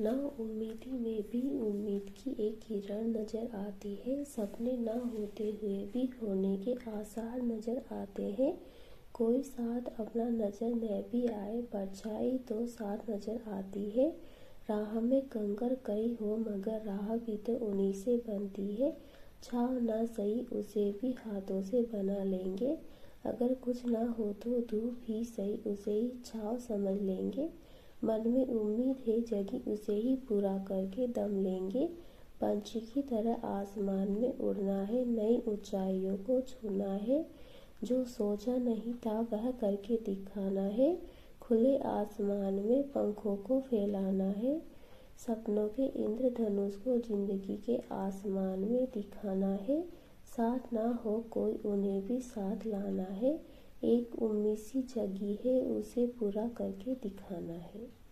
ना उम्मीदी में भी उम्मीद की एक किरण नज़र आती है। सपने ना होते हुए भी होने के आसार नज़र आते हैं। कोई साथ अपना नज़र न भी आए, परछाई तो साथ नज़र आती है। राह में कंकर कई हो, मगर राह भी तो उन्हीं से बनती है। छाव ना सही, उसे भी हाथों से बना लेंगे। अगर कुछ ना हो तो धूप ही सही, उसे ही छाव समझ लेंगे। मन में उम्मीद है जगी उसे ही पूरा करके दम लेंगे। पंछी की तरह आसमान में उड़ना है, नई ऊंचाइयों को छूना है। जो सोचा नहीं था वह करके दिखाना है। खुले आसमान में पंखों को फैलाना है। सपनों के इंद्रधनुष को ज़िंदगी के आसमान में दिखाना है। साथ ना हो कोई उन्हें भी साथ लाना है। एक उम्मीद सी जगी है उसे पूरा करके दिखाना है।